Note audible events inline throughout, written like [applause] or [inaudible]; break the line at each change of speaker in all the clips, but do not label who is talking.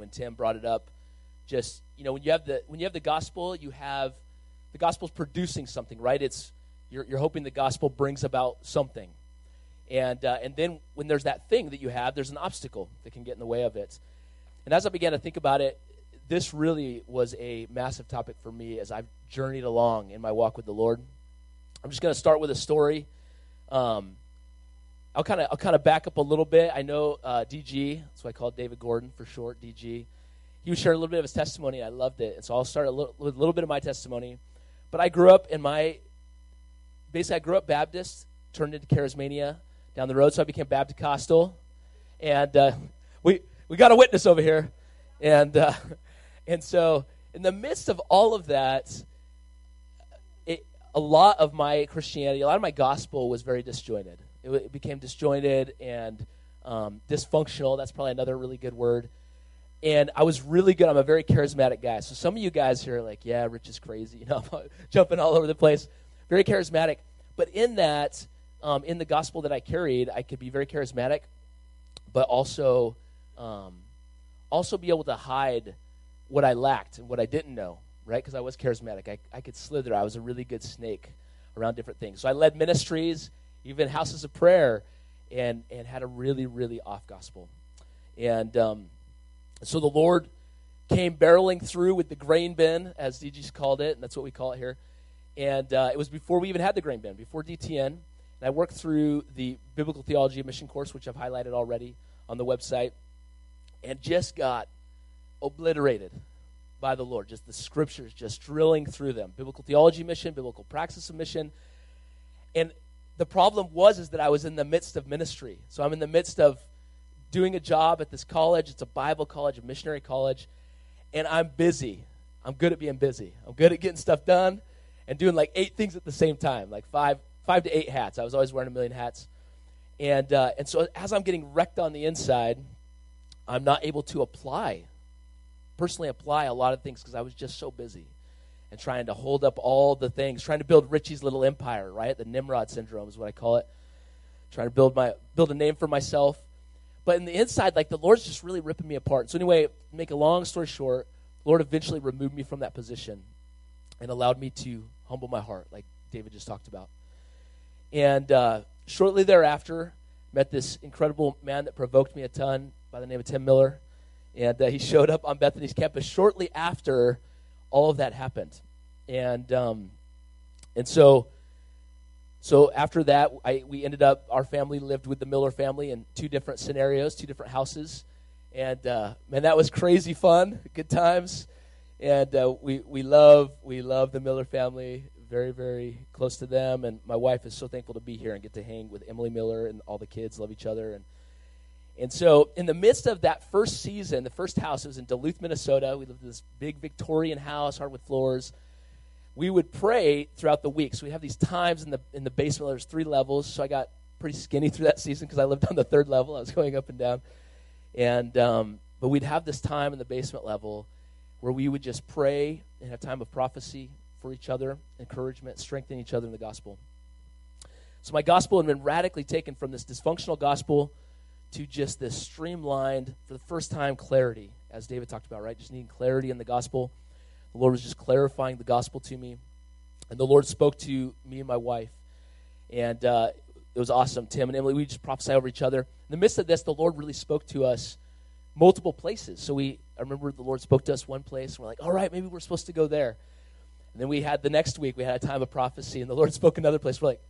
when Tim brought it up. Just you know, when you have the when you have the gospel, you have the gospel's producing something, right? It's you're, you're hoping the gospel brings about something, and uh, and then when there's that thing that you have, there's an obstacle that can get in the way of it. And as I began to think about it, this really was a massive topic for me as I've journeyed along in my walk with the Lord. I'm just going to start with a story. Um, I'll kind of I'll kind of back up a little bit. I know uh, DG, that's I call David Gordon for short, DG. He was sharing a little bit of his testimony. I loved it, and so I'll start a little, with a little bit of my testimony. But I grew up in my basically I grew up Baptist, turned into Charismania down the road, so I became Baptist Costal, and uh, we we got a witness over here, and uh, and so in the midst of all of that, a lot of my Christianity, a lot of my gospel was very disjointed. It, it became disjointed and um, dysfunctional. That's probably another really good word. And I was really good. I'm a very charismatic guy. So some of you guys here are like, yeah, Rich is crazy. [laughs] You know, [laughs] jumping all over the place. Very charismatic. But in that, um, in the gospel that I carried, I could be very charismatic, but also, um, also be able to hide what I lacked and what I didn't know, right? Because I was charismatic. I, I could slither. I was a really good snake around different things. So I led ministries, even houses of prayer, and, and had a really, really off gospel. And um, so the Lord came barreling through with the grain bin, as DG's called it, and that's what we call it here. And uh, it was before we even had the grain bin, before DTN. And I worked through the Biblical Theology of Mission course, which I've highlighted already on the website, and just got obliterated by the Lord. Just the scriptures just drilling through them. Biblical theology mission, biblical praxis of mission. And the problem was is that I was in the midst of ministry. So I'm in the midst of doing a job at this college. It's a Bible college, a missionary college, and I'm busy. I'm good at being busy. I'm good at getting stuff done and doing like eight things at the same time, like five five to eight hats. I was always wearing a million hats. And uh, and so as I'm getting wrecked on the inside, I'm not able to apply personally apply a lot of things because I was just so busy and trying to hold up all the things, trying to build Richie's little empire, right? The Nimrod syndrome is what I call it. Trying to build my build a name for myself. But in the inside, like the Lord's just really ripping me apart. So anyway, make a long story short, Lord eventually removed me from that position and allowed me to humble my heart, like David just talked about. And uh, shortly thereafter, met this incredible man that provoked me a ton by the name of Tim Miller and uh, he showed up on Bethany's campus shortly after all of that happened. And um, and so so after that, I, we ended up our family lived with the Miller family in two different scenarios, two different houses, and uh, man, that was crazy fun, good times. And uh, we we love we love the Miller family, very very close to them. And my wife is so thankful to be here and get to hang with Emily Miller and all the kids love each other and and so, in the midst of that first season, the first house was in Duluth, Minnesota. We lived in this big Victorian house, hardwood floors. We would pray throughout the week. So we have these times in the in the basement. There's three levels, so I got pretty skinny through that season because I lived on the third level. I was going up and down, and um, but we'd have this time in the basement level where we would just pray and have time of prophecy for each other, encouragement, strengthen each other in the gospel. So my gospel had been radically taken from this dysfunctional gospel to just this streamlined, for the first time, clarity, as David talked about, right? Just needing clarity in the gospel. The Lord was just clarifying the gospel to me. And the Lord spoke to me and my wife. And uh, it was awesome. Tim and Emily, we just prophesied over each other. In the midst of this, the Lord really spoke to us multiple places. So we, I remember the Lord spoke to us one place, and we're like, all right, maybe we're supposed to go there. And then we had the next week, we had a time of prophecy, and the Lord [laughs] spoke another place. We're like,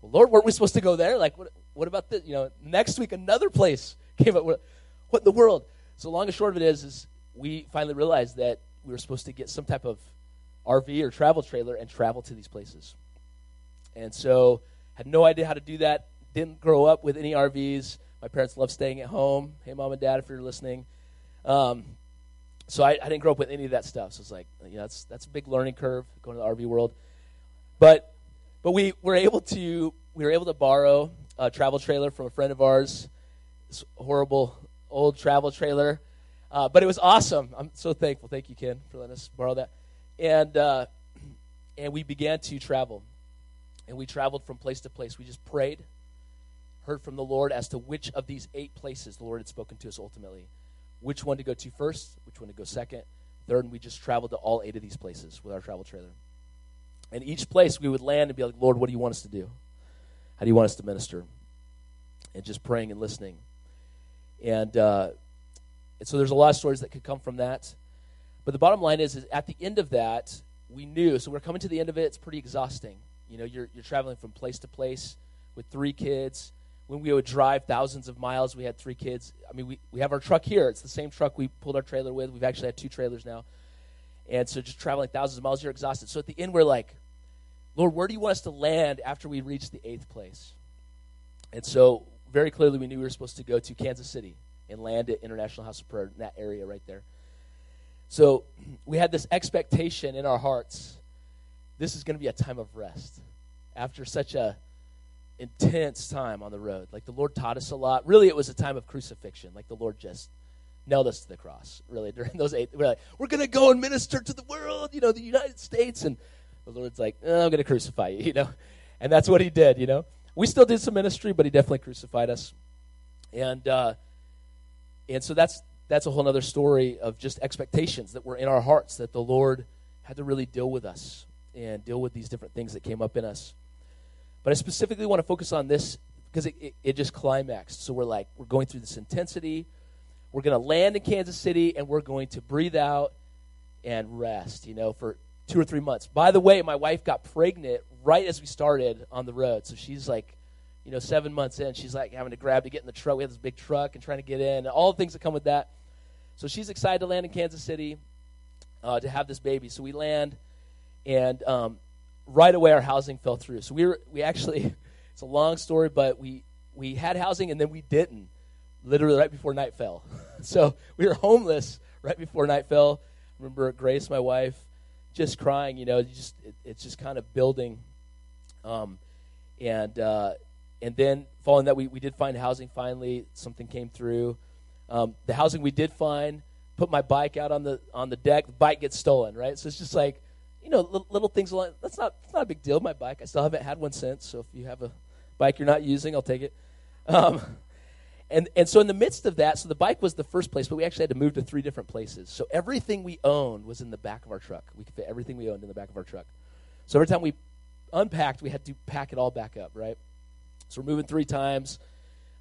well, Lord, weren't we supposed to go there? Like, what, what about this? You know, next week another place [laughs] came up. What in the world? So long and short of it is, is we finally realized that we were supposed to get some type of RV or travel trailer and travel to these places. And so had no idea how to do that. Didn't grow up with any RVs. My parents loved staying at home. Hey, mom and dad, if you're listening. Um, so I, I, didn't grow up with any of that stuff. So it's like, you know, that's that's a big learning curve going to the RV world. But but we were able to we were able to borrow a travel trailer from a friend of ours. This horrible old travel trailer, uh, but it was awesome. I'm so thankful. Thank you, Ken, for letting us borrow that. And uh, [clears throat] and we began to travel, and we traveled from place to place. We just prayed, heard from the Lord as to which of these eight places the Lord had spoken to us ultimately. which one to go to first, which one to go second, third, and we just traveled to all eight of these places with our travel trailer. And each place we would land and be like, Lord, what do you want us to do? How do you want us to minister? And just praying and listening. And, uh, and so there's a lot of stories that could come from that. But the bottom line is, is at the end of that, we knew. So we're coming to the end of it. It's pretty exhausting. You know, you're, you're traveling from place to place with three kids. When we would drive thousands of miles, we had three kids. I mean, we, we have our truck here. It's the same truck we pulled our trailer with. We've actually had two trailers now. And so just traveling thousands of miles, you're exhausted. So at the end, we're like, Lord, where do you want us to land after we reach the eighth place? And so very clearly we knew we were supposed to go to Kansas City and land at International House of Prayer in that area right there. So we had this expectation in our hearts. This is going to be a time of rest after such a intense time on the road. Like the Lord taught us a lot. Really, it was a time of crucifixion. Like the Lord just nailed us to the cross. Really, during [laughs] those eight, we're like, we're going to go and minister to the world. You know, the United States, and the Lord's like, oh, I'm going to crucify you. [laughs] You know, and that's what He did. You know, we still did some ministry, but He definitely crucified us. And uh, and so that's that's a whole other story of just expectations that were in our hearts that the Lord had to really deal with us and deal with these different things that came up in us. But I specifically want to focus on this because it, it, it just climaxed. So we're like, we're going through this intensity. We're going to land in Kansas City and we're going to breathe out and rest, you know, for two or three months. By the way, my wife got pregnant right as we started on the road. So she's like, you know, seven months in, she's like having to grab to get in the truck. We had this big truck and trying to get in, and all the things that come with that. So she's excited to land in Kansas City uh, to have this baby. So we land, and um, right away our housing fell through. So we were we actually [laughs] it's a long story, but we we had housing and then we didn't. Literally right before night fell. [laughs] so we were homeless right before night fell. I remember Grace, my wife, just crying. You know, just it, it's just kind of building. Um, and uh, and then following that, we, we did find housing. Finally, something came through. Um, the housing we did find, put my bike out on the on the deck. The bike gets stolen, right? So it's just like, you know, little, little things. Along, that's not that's not a big deal. My bike, I still haven't had one since. So if you have a bike you're not using, I'll take it. Um, and and so in the midst of that, so the bike was the first place, but we actually had to move to three different places. So everything we owned was in the back of our truck. We could fit everything we owned in the back of our truck. So every time we unpacked, we had to pack it all back up, right? So we're moving three times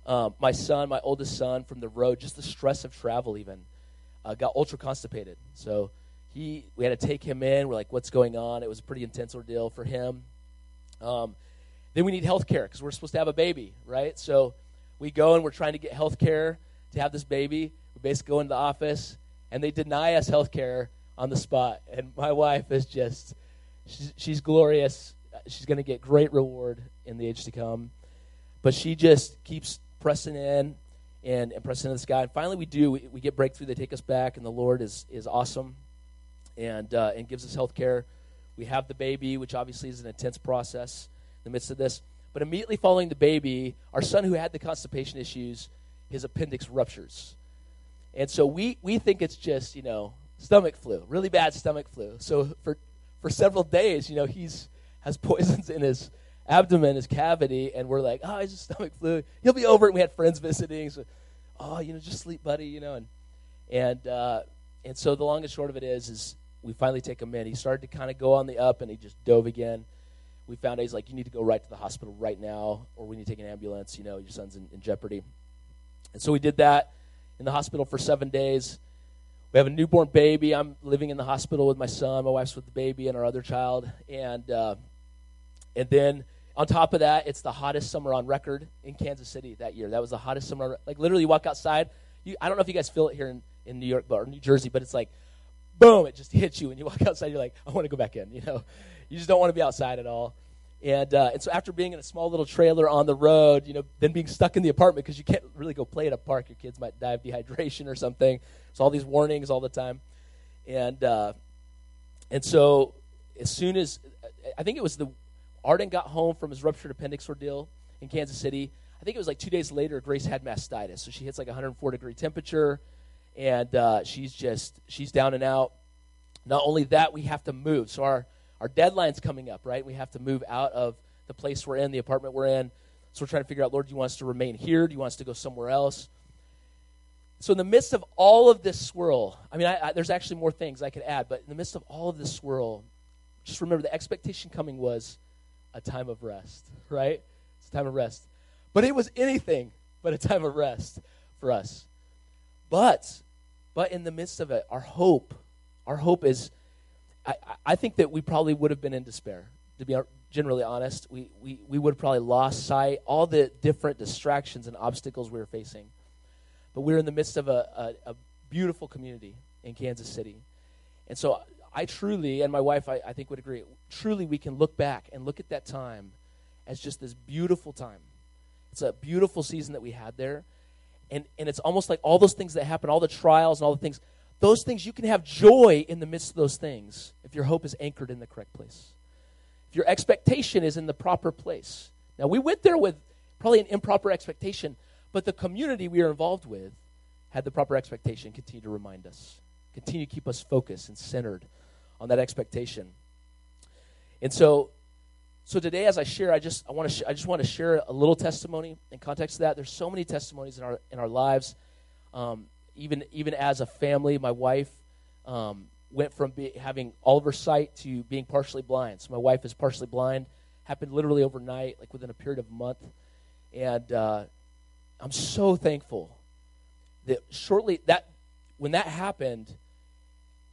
um, my son, my oldest son, from the road, just the stress of travel, even, uh, got ultra constipated. So he, we had to take him in. We're like, what's going on? It was a pretty intense ordeal for him. Um, then we need health care because we're supposed to have a baby, right? So we go and we're trying to get health care to have this baby. We basically go into the office and they deny us health care on the spot. And my wife is just, she's, she's glorious. She's going to get great reward in the age to come. But she just keeps pressing in and, and pressing into this guy. And finally, we do. We, we, get breakthrough. They take us back, and the Lord is, is awesome and, uh, and gives us health care. We have the baby, which obviously is an intense process in the midst of this. But immediately following the baby, our son who had the constipation issues, his appendix ruptures. And so we, we think it's just, you know, stomach flu, really bad stomach flu. So for, for several days, you know, he's has [laughs] poisons in his abdomen, his cavity, and we're like, oh, he's just stomach flu. He'll be over it. And we had friends visiting, so, oh, you know, just sleep, buddy, you know, and and uh, and so the long and short of it is, is we finally take him in. He started to kind of go on the up, and he just dove again. We found out he's like, you need to go right to the hospital right now, or we need to take an ambulance. You know, your son's in, in jeopardy. And so we did that in the hospital for seven days. We have a newborn baby. I'm living in the hospital with my son. My wife's with the baby and our other child, and uh, and then on top of that, it's the hottest summer on record in Kansas City that year. That was the hottest summer. Like literally, you walk outside. You, I don't know if you guys feel it here in, in New York or New Jersey, but it's like, boom! It just [laughs] hits you, and you walk outside. You're like, I want to go back in. You know, you just don't want to be outside at all. And uh, and so after being in a small little trailer on the road, you know, then being stuck in the apartment because you can't really go play at a park. Your kids might die of dehydration or something. So all these warnings all the time, and uh, and so as soon as I think it was the Arden got home from his ruptured appendix ordeal in Kansas City. I think it was like two days later, Grace had mastitis. So she hits like 104 degree temperature, and uh, she's just, she's down and out. Not only that, we have to move. So our, our deadline's coming up, right? We have to move out of the place we're in, the apartment we're in. So we're trying to figure out, Lord, do you want us to remain here? Do you want us to go somewhere else? so in the midst of all of this swirl, I mean, I, I, there's actually more things I could add, but in the midst of all of this swirl, just remember the expectation coming was a time of rest, right? It's a time of rest. But it was anything but a time of rest for us. But, but in the midst of it, our hope, our hope is, I, I think that we probably would have been in despair, to be generally honest. We, we, we would have probably lost sight, all the different distractions and obstacles we were facing. But we were in the midst of a, a, a beautiful community in Kansas City. And so I truly, and my wife, I, I think, would agree, truly we can look back and look at that time as just this beautiful time. It's a beautiful season that we had there. And, and it's almost like all those things that happen, all the trials and all the things, those things, you can have joy in the midst of those things if your hope is anchored in the correct place. If your expectation is in the proper place. Now, we went there with probably an improper expectation, but the community we are involved with had the proper expectation, continue to remind us, continue to keep us focused and centered on that expectation. And so, so today, as I share, I just I want to sh- I just want to share a little testimony in context of that. There's so many testimonies in our in our lives. Um, even even as a family, my wife um, went from be, having all of her sight to being partially blind. So my wife is partially blind. Happened literally overnight, like within a period of a month. And uh, I'm so thankful that shortly that when that happened,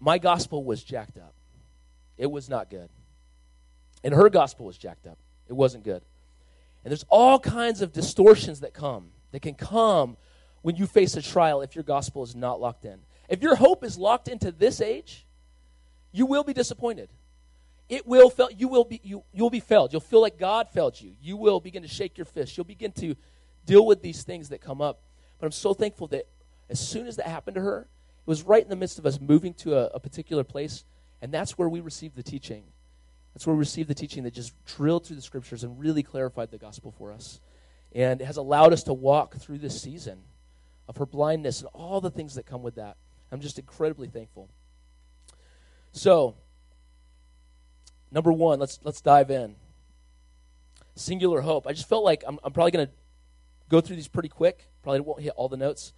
my gospel was jacked up. It was not good. And her gospel was jacked up. It wasn't good. And there's all kinds of distortions that come, that can come when you face a trial if your gospel is not locked in. If your hope is locked into this age, you will be disappointed. It will fail. You will be you you'll be failed. You'll feel like God failed you. You will begin to shake your fist. You'll begin to deal with these things that come up. But I'm so thankful that as soon as that happened to her, it was right in the midst of us moving to a, a particular place, and that's where we received the teaching. That's where we received the teaching that just drilled through the scriptures and really clarified the gospel for us. And it has allowed us to walk through this season of her blindness and all the things that come with that. I'm just incredibly thankful. So, number one, let's let's dive in. Singular hope. I just felt like I'm, I'm probably going to go through these pretty quick. Probably won't hit all the notes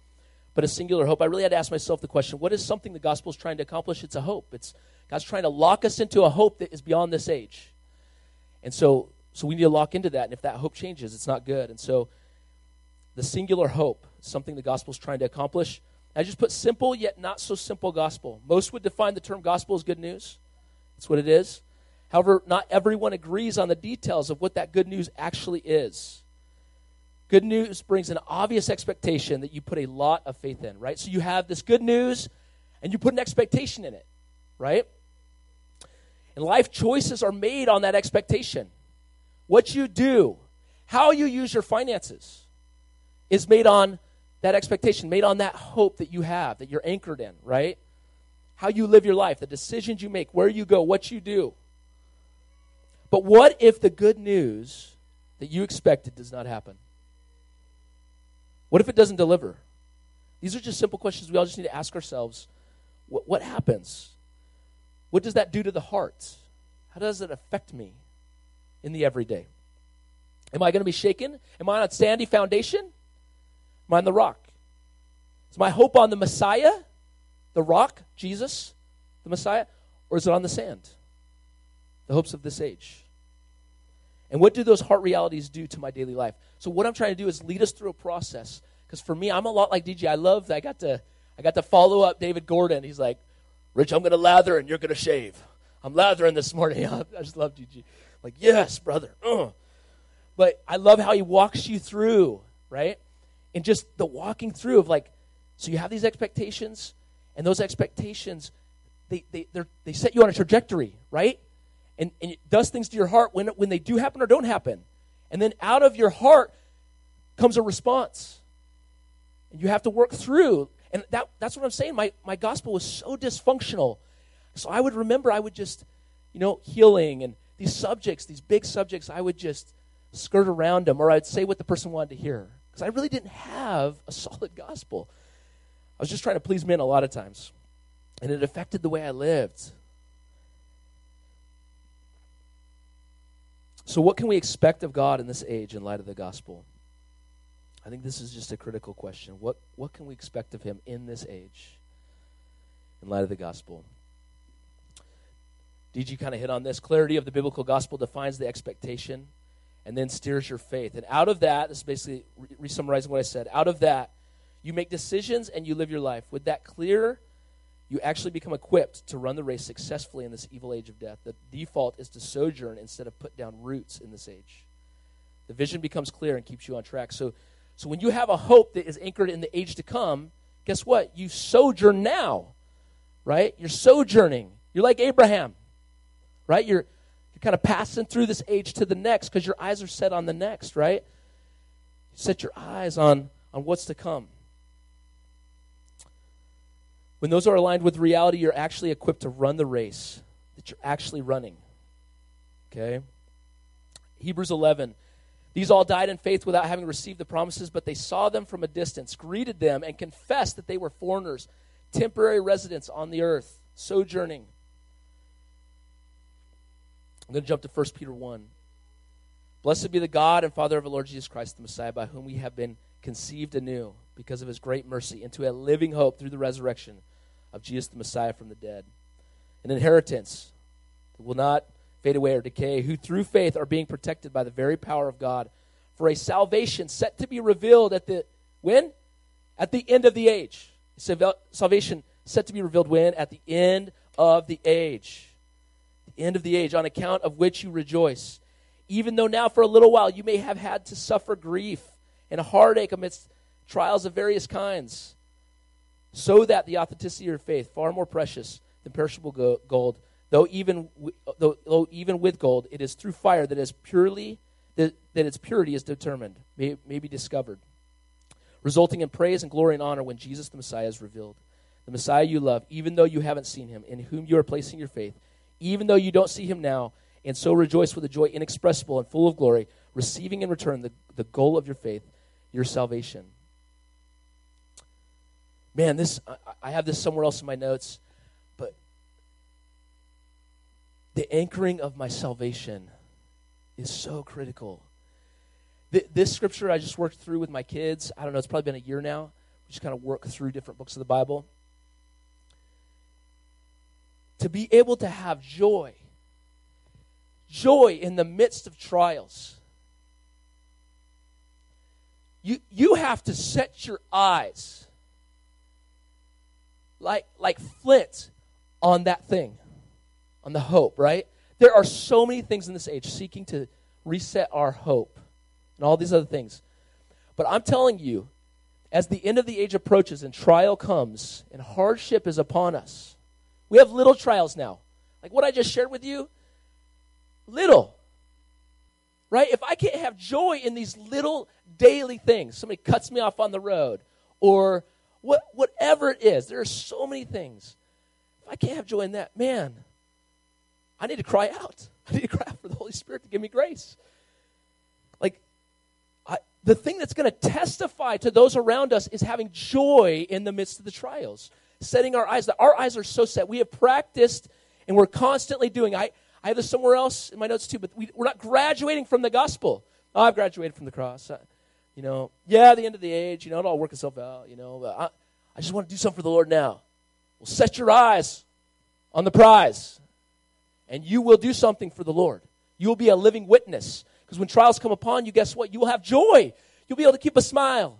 but a singular hope. I really had to ask myself the question what is something the gospel is trying to accomplish? It's a hope. It's God's trying to lock us into a hope that is beyond this age. And so, so we need to lock into that. And if that hope changes, it's not good. And so the singular hope, something the gospel is trying to accomplish. I just put simple yet not so simple gospel. Most would define the term gospel as good news. That's what it is. However, not everyone agrees on the details of what that good news actually is. Good news brings an obvious expectation that you put a lot of faith in, right? So you have this good news and you put an expectation in it, right? And life choices are made on that expectation. What you do, how you use your finances is made on that expectation, made on that hope that you have, that you're anchored in, right? How you live your life, the decisions you make, where you go, what you do. But what if the good news that you expected does not happen? What if it doesn't deliver? These are just simple questions we all just need to ask ourselves. What, what happens? What does that do to the heart? How does it affect me in the everyday? Am I going to be shaken? Am I on a sandy foundation? Am I on the rock? Is my hope on the Messiah, the rock, Jesus, the Messiah, or is it on the sand? The hopes of this age. And what do those heart realities do to my daily life? So what I'm trying to do is lead us through a process. Because for me, I'm a lot like DG. I love that I got to I got to follow up David Gordon. He's like, Rich, I'm gonna lather and you're gonna shave. I'm lathering this morning. [laughs] I just love DG. Like, yes, brother. Uh. But I love how he walks you through, right? And just the walking through of like, so you have these expectations, and those expectations, they they they they set you on a trajectory, right? and, and it does things to your heart when, when they do happen or don't happen. And then out of your heart comes a response. And you have to work through. And that, that's what I'm saying. My, my gospel was so dysfunctional. So I would remember, I would just, you know, healing and these subjects, these big subjects, I would just skirt around them or I'd say what the person wanted to hear. Because I really didn't have a [laughs] solid gospel. I was just trying to please men a lot of times. And it affected the way I lived. So, what can we expect of God in this age in light of the gospel? I think this is just a critical question. What, what can we expect of him in this age in light of the gospel? DG kind of hit on this. Clarity of the biblical gospel defines the expectation and then steers your faith. And out of that, this is basically re summarizing what I said. Out of that, you make decisions and you live your life. With that clear, you actually become equipped to run the race successfully in this evil age of death. The default is to sojourn instead of put down roots in this age. The vision becomes clear and keeps you on track. So, so when you have a hope that is anchored in the age to come, guess what? You sojourn now, right? You're sojourning. You're like Abraham, right? You're, you're kind of passing through this age to the next because your eyes are set on the next, right? set your eyes on, on what's to come. When those are aligned with reality, you're actually equipped to run the race that you're actually running. Okay? Hebrews 11. These all died in faith without having received the promises, but they saw them from a distance, greeted them, and confessed that they were foreigners, temporary residents on the earth, sojourning. I'm going to jump to 1 Peter 1. Blessed be the God and Father of our Lord Jesus Christ, the Messiah, by whom we have been conceived anew because of his great mercy into a living hope through the resurrection of Jesus the Messiah from the dead. An inheritance that will not fade away or decay, who through faith are being protected by the very power of God for a salvation set to be revealed at the when? At the end of the age. Salvation set to be revealed when? At the end of the age. End of the age, on account of which you rejoice. Even though now for a little while you may have had to suffer grief and heartache amidst trials of various kinds so that the authenticity of your faith, far more precious than perishable gold, though even, though, though even with gold, it is through fire that is purely that, that its purity is determined, may, may be discovered, resulting in praise and glory and honor when Jesus the Messiah is revealed. The Messiah you love, even though you haven't seen him, in whom you are placing your faith, even though you don't see him now, and so rejoice with a joy inexpressible and full of glory, receiving in return the, the goal of your faith, your salvation man, this I have this somewhere else in my notes, but the anchoring of my salvation is so critical. This scripture I just worked through with my kids. I don't know, it's probably been a year now. We just kind of work through different books of the Bible. To be able to have joy, joy in the midst of trials. You, you have to set your eyes like like flint on that thing, on the hope, right? There are so many things in this age seeking to reset our hope and all these other things. But I'm telling you, as the end of the age approaches and trial comes and hardship is upon us, we have little trials now. Like what I just shared with you, little. Right? If I can't have joy in these little daily things, somebody cuts me off on the road, or what, whatever it is, there are so many things. If I can't have joy in that, man, I need to cry out. [laughs] I need to cry out for the Holy Spirit to give me grace. Like, I, the thing that's going to testify to those around us is having joy in the midst of the trials. Setting our eyes, our eyes are so set. We have practiced and we're constantly doing. I, I have this somewhere else in my notes too, but we, are not graduating from the gospel. Oh, I've graduated from the cross uh, you know, yeah, the end of the age, you know, it'll all work itself out, you know, I, I just want to do something for the Lord now. Well, set your eyes on the prize, and you will do something for the Lord. You will be a living witness. Because when trials come upon you, guess what? You will have joy. You'll be able to keep a smile.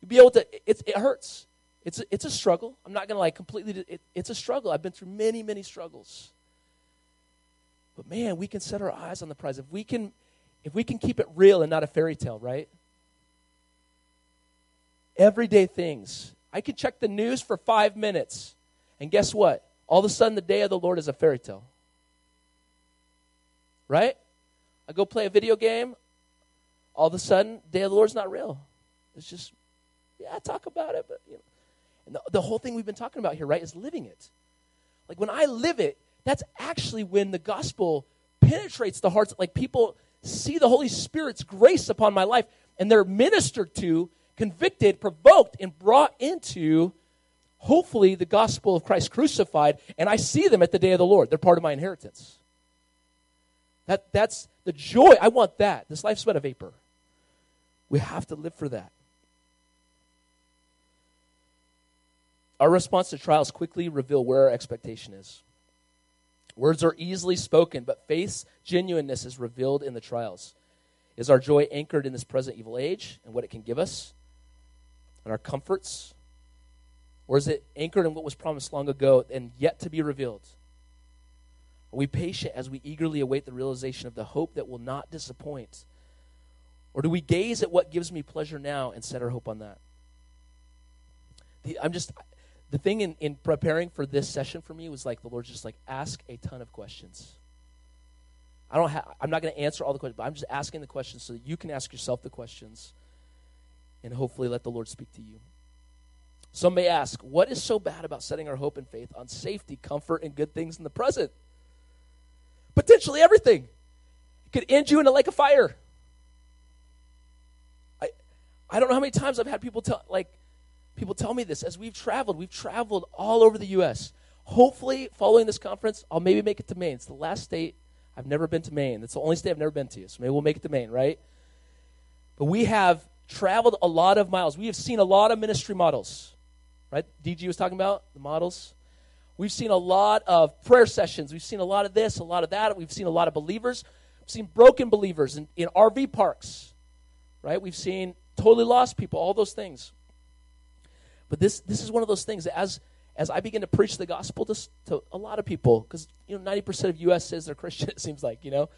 You'll be able to, it, it hurts. It's a, it's a struggle. I'm not going to like completely, it, it's a struggle. I've been through many, many struggles. But man, we can set our eyes on the prize. If we can if we can keep it real and not a fairy tale, right? Everyday things. I can check the news for five minutes, and guess what? All of a sudden, the day of the Lord is a fairy tale. Right? I go play a video game, all of a sudden, day of the Lord's not real. It's just, yeah, I talk about it, but, you know. And the, the whole thing we've been talking about here, right, is living it. Like when I live it, that's actually when the gospel penetrates the hearts. Like people see the Holy Spirit's grace upon my life, and they're ministered to, convicted, provoked, and brought into, hopefully, the gospel of Christ crucified, and I see them at the day of the Lord. They're part of my inheritance. That, that's the joy. I want that. This life's but a vapor. We have to live for that. Our response to trials quickly reveal where our expectation is. Words are easily spoken, but faith's genuineness is revealed in the trials. Is our joy anchored in this present evil age and what it can give us and our comforts? Or is it anchored in what was promised long ago and yet to be revealed? Are we patient as we eagerly await the realization of the hope that will not disappoint? Or do we gaze at what gives me pleasure now and set our hope on that? The, I'm just, the thing in, in preparing for this session for me was like the Lord's just like ask a ton of questions. I don't have I'm not going to answer all the questions, but I'm just asking the questions so that you can ask yourself the questions and hopefully let the Lord speak to you. Some may ask, what is so bad about setting our hope and faith on safety, comfort, and good things in the present? Potentially everything. It could end you in a lake of fire. I I don't know how many times I've had people tell like people tell me this as we've traveled. We've traveled all over the U.S. Hopefully, following this conference, I'll maybe make it to Maine. It's the last state I've never been to Maine. It's the only state I've never been to. So maybe we'll make it to Maine, right? But we have traveled a lot of miles. We have seen a lot of ministry models, right? DG was talking about the models. We've seen a lot of prayer sessions. We've seen a lot of this, a lot of that. We've seen a lot of believers. We've seen broken believers in, in RV parks, right? We've seen totally lost people, all those things. But this this is one of those things that as as I begin to preach the gospel to, to a lot of people, because you know ninety percent of U.S. says they're [laughs] Christian. It seems like you know,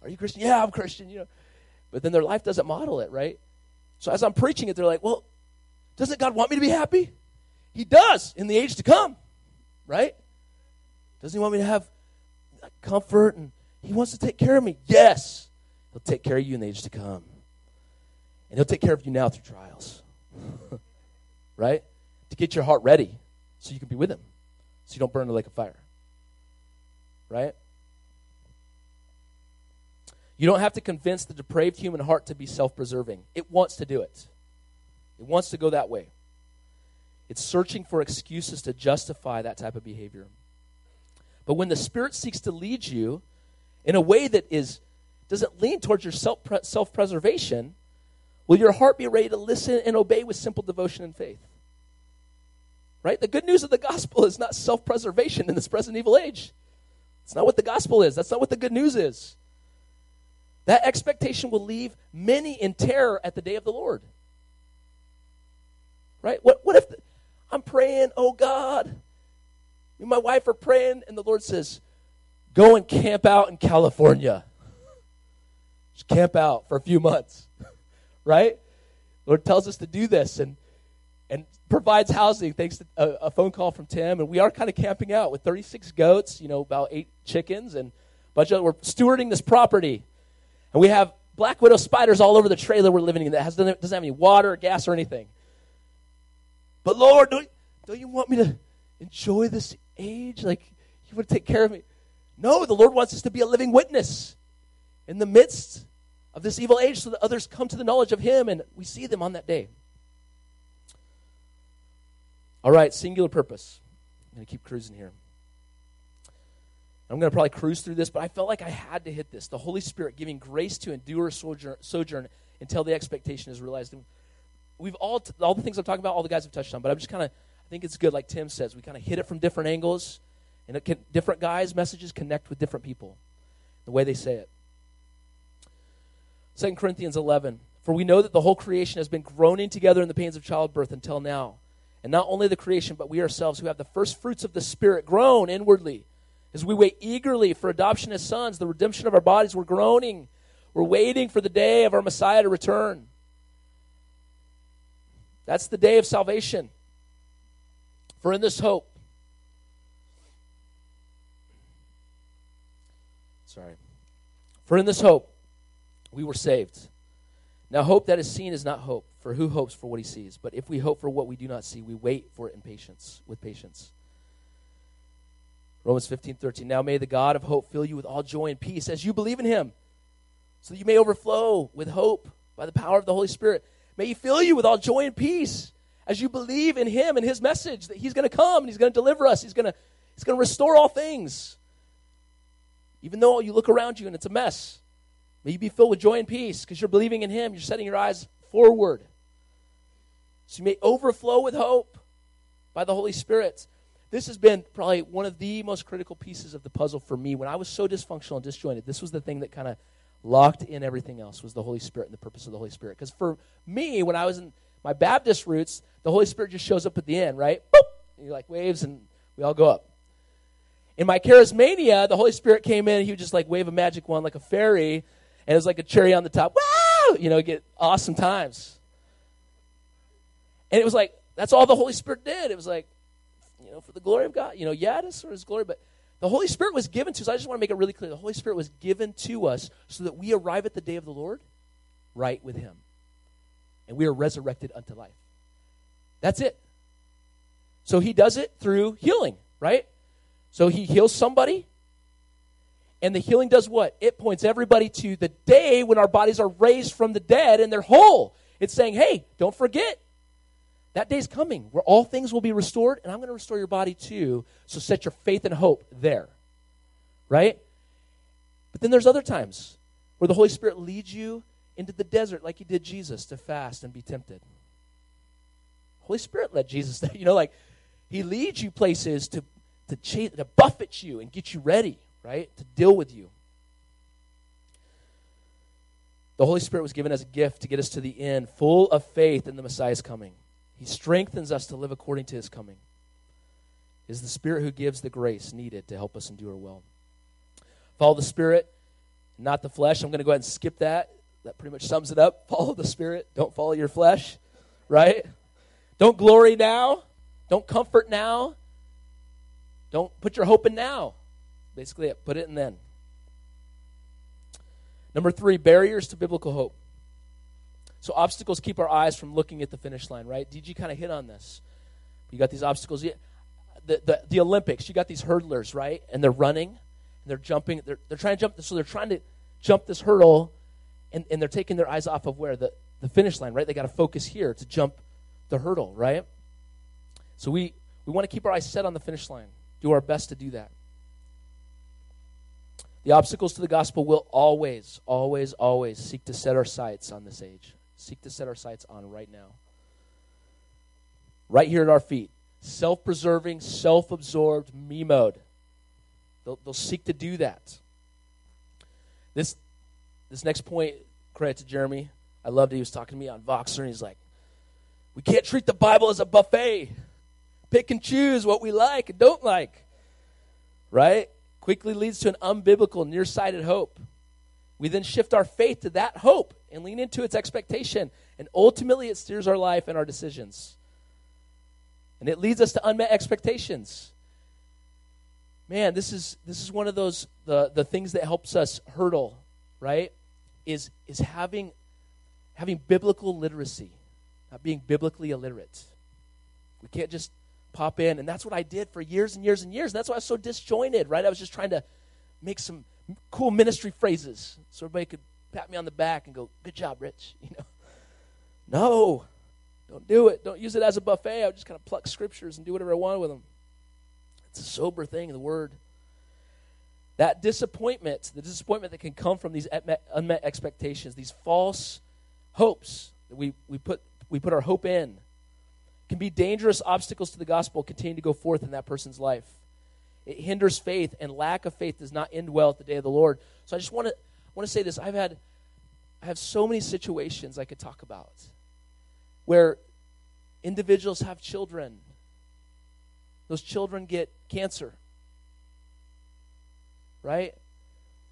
are you Christian? Yeah, I'm Christian. You know, but then their life doesn't model it, right? So as I'm preaching it, they're like, well, doesn't God want me to be happy? He does in the age to come, right? Doesn't He want me to have comfort and He wants to take care of me? Yes, He'll take care of you in the age to come, and He'll take care of you now through trials. [laughs] right? To get your heart ready so you can be with Him, so you don't burn lake of fire. Right? You don't have to convince the depraved human heart to be self preserving. It wants to do it, it wants to go that way. It's searching for excuses to justify that type of behavior. But when the Spirit seeks to lead you in a way that is doesn't lean towards your self preservation, Will your heart be ready to listen and obey with simple devotion and faith? Right? The good news of the gospel is not self preservation in this present evil age. It's not what the gospel is. That's not what the good news is. That expectation will leave many in terror at the day of the Lord. Right? What, what if the, I'm praying, oh God, me and my wife are praying, and the Lord says, go and camp out in California. Just camp out for a few months [laughs] right? Lord tells us to do this and provides housing thanks to a, a, phone call from Tim. And we are kind of camping out with 36 goats, you know, about eight chickens, and a bunch of we're stewarding this property. And we have black widow spiders all over the trailer we're living in that has, doesn't have any water or gas or anything. But Lord, don't, don't you want me to enjoy this age? Like, you want to take care of me? No, the Lord wants us to be a living witness in the midst of this evil age so that others come to the knowledge of him and we see them on that day. All right, singular purpose. I'm going to keep cruising here. I'm going to probably cruise through this, but I felt like I had to hit this. The Holy Spirit giving grace to endure sojourn, sojourn until the expectation is realized. And we've all, t- all the things I'm talking about, all the guys have touched on, but I'm just kind of, I think it's good, like Tim says, we kind of hit it from different angles, and can, different guys' messages connect with different people, the way they say it. 2 Corinthians 11. For we know that the whole creation has been groaning together in the pains of childbirth until now. And not only the creation, but we ourselves who have the first fruits of the Spirit groan inwardly. As we wait eagerly for adoption as sons, the redemption of our bodies, we're groaning. We're waiting for the day of our Messiah to return. That's the day of salvation. For in this hope, sorry, for in this hope, we were saved. Now, hope that is seen is not hope, for who hopes for what he sees? But if we hope for what we do not see, we wait for it in patience, with patience. Romans 15, 13. Now may the God of hope fill you with all joy and peace as you believe in him, so that you may overflow with hope by the power of the Holy Spirit. May he fill you with all joy and peace as you believe in him and his message that he's going to come and he's going to deliver us. He's going to, he's going to restore all things. Even though you look around you and it's a mess, May you be filled with joy and peace because you're believing in Him. You're setting your eyes forward. So you may overflow with hope by the Holy Spirit. This has been probably one of the most critical pieces of the puzzle for me. When I was so dysfunctional and disjointed, this was the thing that kind of locked in everything else was the Holy Spirit and the purpose of the Holy Spirit. Because for me, when I was in my Baptist roots, the Holy Spirit just shows up at the end, right? Boop! And he like waves and we all go up. In my charismania, the Holy Spirit came in, he would just like wave a magic wand like a fairy, and it was like a cherry on the top. Wow! You know, get awesome times. And it was like, that's all the Holy Spirit did. It was like, you know, for the glory of God. You know, yeah, it is for his glory, but the Holy Spirit was given to us. I just want to make it really clear. The Holy Spirit was given to us so that we arrive at the day of the Lord right with him. And we are resurrected unto life. That's it. So he does it through healing, right? So he heals somebody, and the healing does what? It points everybody to the day when our bodies are raised from the dead and they're whole. It's saying, hey, don't forget, that day's coming where all things will be restored, and I'm going to restore your body too. So set your faith and hope there. Right? But then there's other times where the Holy Spirit leads you into the desert like he did Jesus to fast and be tempted. Holy Spirit led Jesus there. [laughs] You know, like he leads you places to to, chase, to buffet you and get you ready, right? To deal with you. The Holy Spirit was given as a gift to get us to the end, full of faith in the Messiah's coming. He strengthens us to live according to his coming. It is the Spirit who gives the grace needed to help us endure well. Follow the Spirit, not the flesh. I'm going to go ahead and skip that. That pretty much sums it up. [laughs] Follow the Spirit. Don't follow your flesh, right? Don't glory now. Don't comfort now. Don't put your hope in now. Basically, it. put it in then. Number three, barriers to biblical hope. So obstacles keep our eyes from looking at the finish line, right? You kind of hit on this? You got these obstacles. The, the, the Olympics, you got these hurdlers, right? And they're running, and they're jumping. They're, they're trying to jump. So they're trying to jump this hurdle, and, and they're taking their eyes off of where? The, the finish line, right? They got to focus here to jump the hurdle, right? So we, we want to keep our eyes set on the finish line, do our best to do that. The obstacles to the gospel will always, always, always seek to set our sights on this age seek to set our sights on right now. Right here at our feet. Self preserving, self absorbed, me mode. They'll, they'll seek to do that. This, this next point, credit to Jeremy. I loved it. He was talking to me on Voxer, and he's like, We can't treat the Bible as a buffet. Pick and choose what we like and don't like. Right? Quickly leads to an unbiblical, nearsighted hope. We then shift our faith to that hope and lean into its expectation. And ultimately, it steers our life and our decisions. And it leads us to unmet expectations. Man, this is this is one of those the, the things that helps us hurdle, right? Is is having having biblical literacy, not being biblically illiterate. We can't just pop in, and that's what I did for years and years and years. And that's why I was so disjointed, right? I was just trying to make some cool ministry phrases so everybody could pat me on the back and go, "Good job, Rich." [laughs] You know, no, don't do it. Don't use it as a buffet. I just kind of pluck scriptures and do whatever I want with them. It's a sober thing. The word. That disappointment, the disappointment that can come from these unmet expectations, these false hopes that we, we put we put our hope in, can be dangerous obstacles to the gospel continue to go forth in that person's life. It hinders faith, and lack of faith does not end well at the day of the Lord. So I just want to want to say this. I've had I have so many situations I could talk about where individuals have children. Those children get cancer. Right?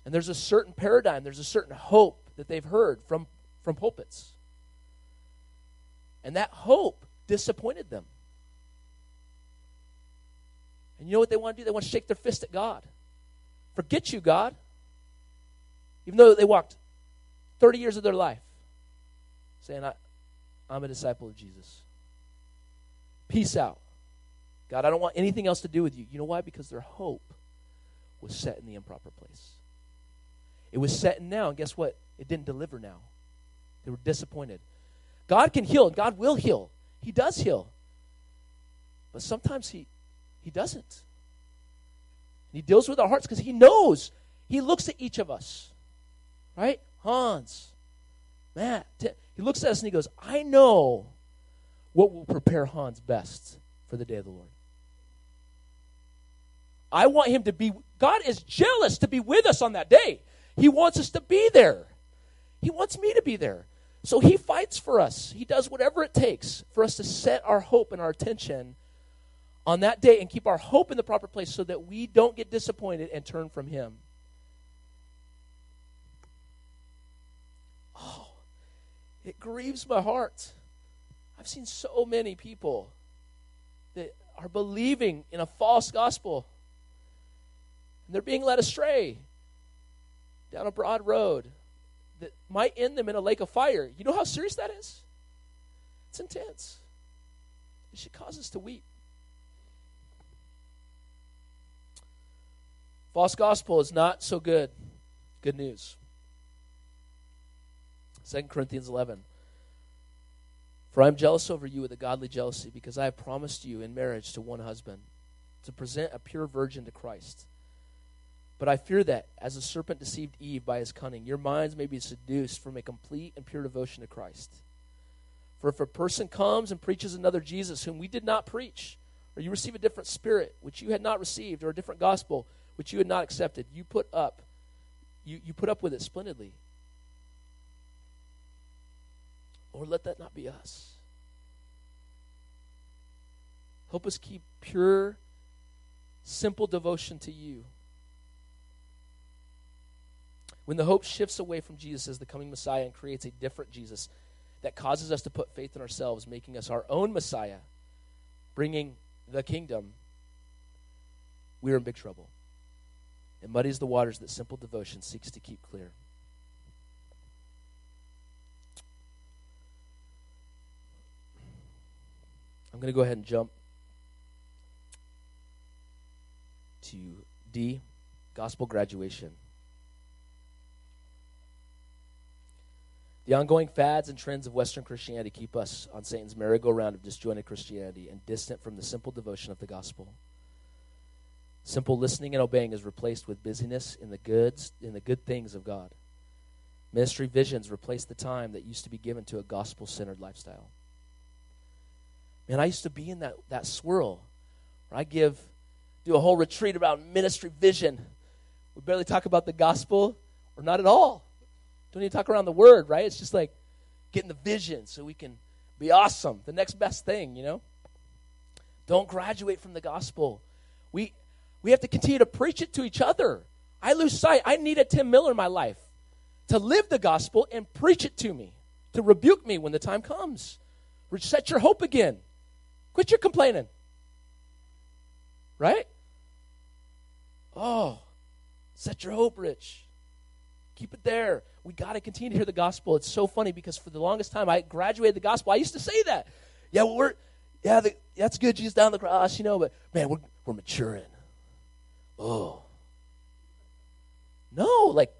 And there's a certain paradigm, there's a certain hope that they've heard from, from pulpits. And that hope disappointed them. And you know what they want to do? They want to shake their fist at God. Forget you, God even though they walked 30 years of their life saying, I, I'm a disciple of Jesus. Peace out. God, I don't want anything else to do with you. You know why? Because their hope was set in the improper place. It was set in now, and guess what? It didn't deliver now. They were disappointed. God can heal, God will heal. He does heal. But sometimes He, he doesn't. He deals with our hearts because He knows. He looks at each of us right? Hans, Matt. He looks at us and he goes, I know what will prepare Hans best for the day of the Lord. I want him to be, God is jealous to be with us on that day. He wants us to be there. He wants me to be there. So he fights for us. He does whatever it takes for us to set our hope and our attention on that day and keep our hope in the proper place so that we don't get disappointed and turn from him. Oh, it grieves my heart. I've seen so many people that are believing in a false gospel and they're being led astray down a broad road that might end them in a lake of fire. You know how serious that is? It's intense. It should cause us to weep. False gospel is not so good. Good news. 2 Corinthians 11. For I am jealous over you with a godly jealousy, because I have promised you in marriage to one husband, to present a pure virgin to Christ. But I fear that, as the serpent deceived Eve by his cunning, your minds may be seduced from a complete and pure devotion to Christ. For if a person comes and preaches another Jesus whom we did not preach, or you receive a different spirit which you had not received, or a different gospel which you had not accepted, you put up, you, you put up with it splendidly. Or let that not be us. Help us keep pure, simple devotion to you when the hope shifts away from Jesus as the coming Messiah and creates a different Jesus that causes us to put faith in ourselves, making us our own Messiah, bringing the kingdom, we're in big trouble. It muddies the waters that simple devotion seeks to keep clear. I'm going to go ahead and jump to D, gospel graduation. The ongoing fads and trends of Western Christianity keep us on Satan's merry-go-round of disjointed Christianity and distant from the simple devotion of the gospel. Simple listening and obeying is replaced with busyness in the goods in the good things of God. Ministry visions replace the time that used to be given to a gospel-centered lifestyle. Man, I used to be in that, that swirl where I give do a whole retreat about ministry vision. We barely talk about the gospel or not at all. Don't need to talk around the word, right? It's just like getting the vision so we can be awesome. The next best thing, you know? Don't graduate from the gospel. We we have to continue to preach it to each other. I lose sight. I need a Tim Miller in my life to live the gospel and preach it to me, to rebuke me when the time comes. Set your hope again. Quit your complaining. Right? Oh, set your hope, Rich. Keep it there. We got to continue to hear the gospel. It's so funny because for the longest time, I graduated the gospel. I used to say that. Yeah, well, we're, yeah, the, that's good. Jesus down the cross, you know, but man, we're, we're maturing. Oh. No, like,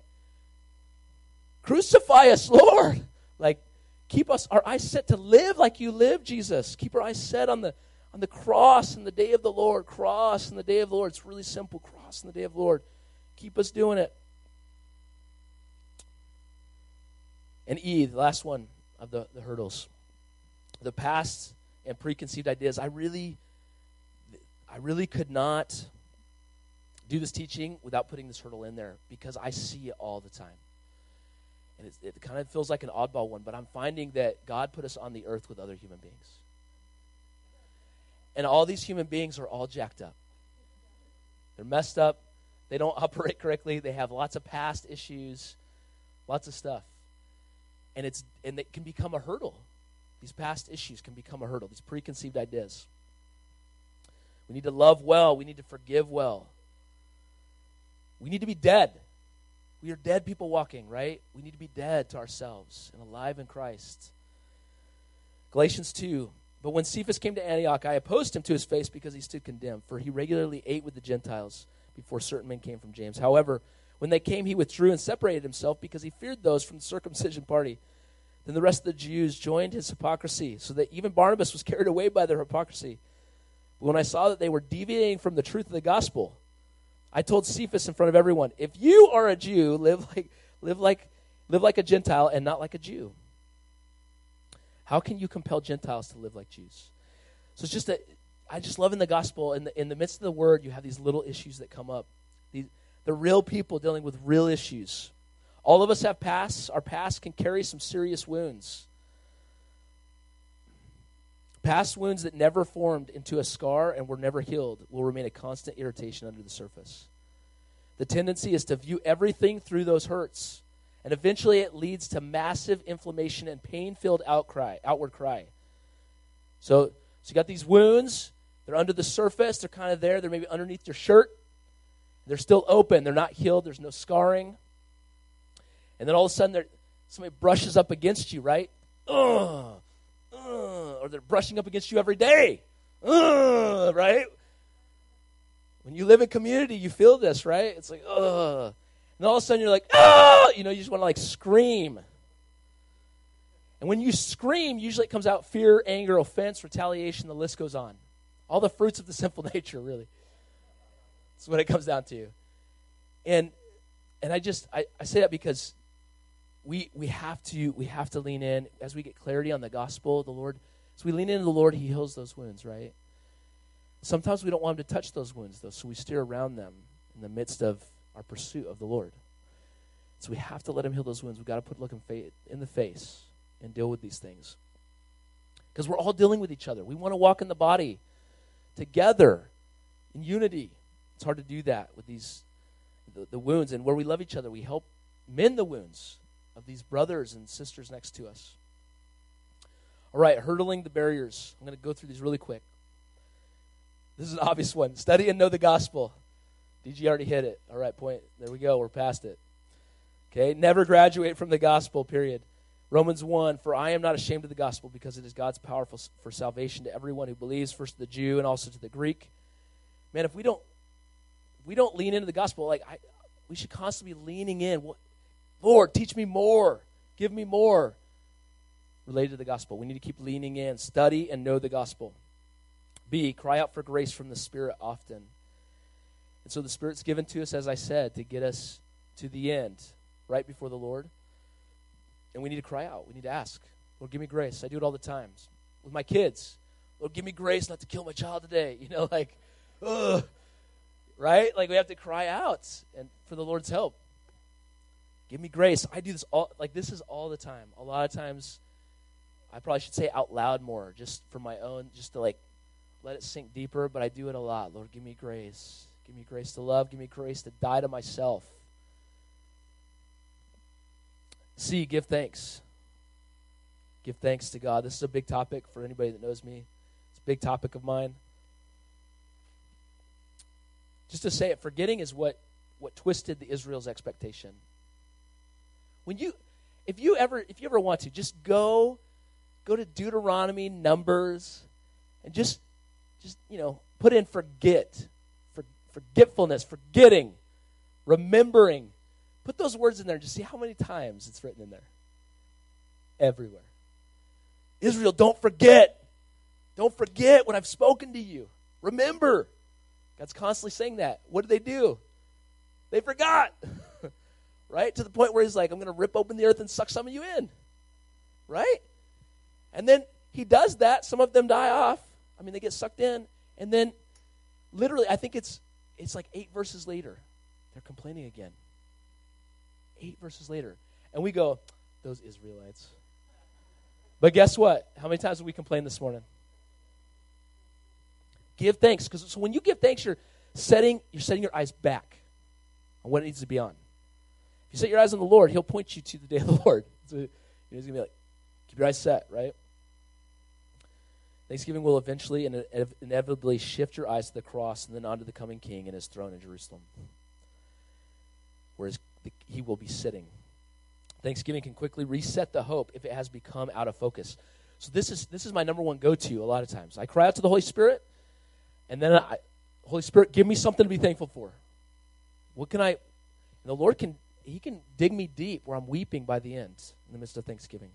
crucify us, Lord. Like, keep us, our eyes set to live like you live, Jesus. Keep our eyes set on the, on the cross in the day of the Lord. Cross in the day of the Lord. It's really simple. Cross in the day of the Lord. Keep us doing it. And E, the last one of the, the hurdles. The past and preconceived ideas. I really, I really could not do this teaching without putting this hurdle in there because I see it all the time. And it kind of feels like an oddball one, but I'm finding that God put us on the earth with other human beings. And all these human beings are all jacked up. They're messed up. They don't [laughs] operate correctly. They have lots of past issues, lots of stuff and it's and it can become a hurdle. These past issues can become a hurdle. These preconceived ideas. We need to love well. We need to forgive well. We need to be dead. We are dead people walking, right? We need to be dead to ourselves and alive in Christ. Galatians 2. But when Cephas came to Antioch, I opposed him to his face because he stood condemned, for he regularly ate with the Gentiles before certain men came from James. However, when they came, he withdrew and separated himself because he feared those from the circumcision party. Then the rest of the Jews joined his hypocrisy, so that even Barnabas was [laughs] carried away by their hypocrisy. But when I saw that they were deviating from the truth of the gospel, I told Cephas in front of everyone, "If you are a Jew, live like live like live like a Gentile and not like a Jew." How can you compel Gentiles to live like Jews? So it's just that I just love in the gospel, in the, in the midst of the word, you have these little issues that come up. These, the real people dealing with real issues. All of us have pasts. Our past can carry some serious wounds. Past wounds that never formed into a scar and were never healed will remain a constant irritation under the surface. The tendency is to view everything through those hurts, and eventually it leads to massive inflammation and pain-filled outcry, outward cry. So, so you got these wounds. They're under the surface. They're kind of there. They're maybe underneath your shirt. They're still open. They're not healed. There's no scarring. And then all of a sudden, somebody brushes up against you, right? Ugh, ugh, or they're brushing up against you every day, ugh, right? When you live in community, you feel this, right? It's like, ugh. And all of a sudden, you're like, oh, you know, you just want to like scream. And when you scream, usually it comes out fear, anger, offense, retaliation, the list goes on. All the fruits of the [laughs] sinful nature, really. That's what it comes down to. And and I just I, I say that because we we have to we have to lean in as we get clarity on the gospel, the Lord as we lean into the Lord, He heals those wounds, right? Sometimes we don't want Him to touch those wounds though, so we steer around them in the midst of our pursuit of the Lord. So we have to let Him heal those wounds. We've got to put look in the face and deal with these things. Because we're all dealing with each other. We want to walk in the body together in unity. It's hard to do that with these the, the wounds and where we love each other. We help mend the wounds of these brothers and sisters next to us. All right, hurdling the barriers. I'm going to go through these really quick. This is an obvious one. Study and know the gospel. DG already hit it. All right, point. There we go. We're past it. Okay, never graduate from the gospel, period. Romans 1 For I am not ashamed of the gospel because it is God's powerful for salvation to everyone who believes, first to the Jew and also to the Greek. Man, if we don't we don't lean into the gospel, like I, we should constantly be leaning in. Lord, teach me more. Give me more related to the gospel. We need to keep leaning in, study and know the gospel. B, cry out for grace from the Spirit often. And so the Spirit's given to us, as I said, to get us to the end, right before the Lord. And we need to cry out. We need to ask, Lord, give me grace. I do it all the times with my kids. Lord, give me grace not to kill my child today. [laughs] You know, like, ugh, right? Like we have to cry out and for the Lord's help. Give me grace. I do this all like this is all the time. A lot of times I probably should say out loud more just for my own just to like let it sink deeper, but I do it a lot. Lord, give me grace. Give me grace to love, give me grace to die to myself. C, give thanks. Give thanks to God. This is a big topic for anybody that knows me. It's a big topic of mine. Just to say it, forgetting is what, what twisted the Israel's expectation. When you if you ever if you ever want to, just go go to Deuteronomy, Numbers, and just just you know, put in forget, for, forgetfulness, forgetting, remembering. Put those words in there and just see how many times it's written in there. Everywhere. Israel, don't forget. Don't forget what I've spoken to you. Remember. God's constantly saying that. What did they do? They forgot. [laughs] right? To the point where he's like, I'm going to rip open the earth and suck some of you in. Right? And then he does that. Some of them die off. I mean, they get sucked in. And then, literally, I think it's it's like eight verses later, they're complaining again. Eight verses later. And we go, those Israelites. But guess what? How many times did we complain this morning? Give thanks. Because so when you give thanks, you're setting, you're setting your eyes back on what it needs to be on. If you set your eyes on the Lord, He'll point you to the day of the [laughs] Lord. So He's going to be like, keep your eyes set, right? Thanksgiving will eventually and inevitably shift your eyes to the cross and then onto the coming King and His throne in Jerusalem, where He will be sitting. Thanksgiving can quickly reset the hope if it has become out of focus. So this is this is my number one go-to a lot of times. I cry out to the Holy Spirit, and then I, Holy Spirit, give me something to be thankful for. What can I? the Lord can He can dig me deep where I'm weeping by the end in the midst of Thanksgiving.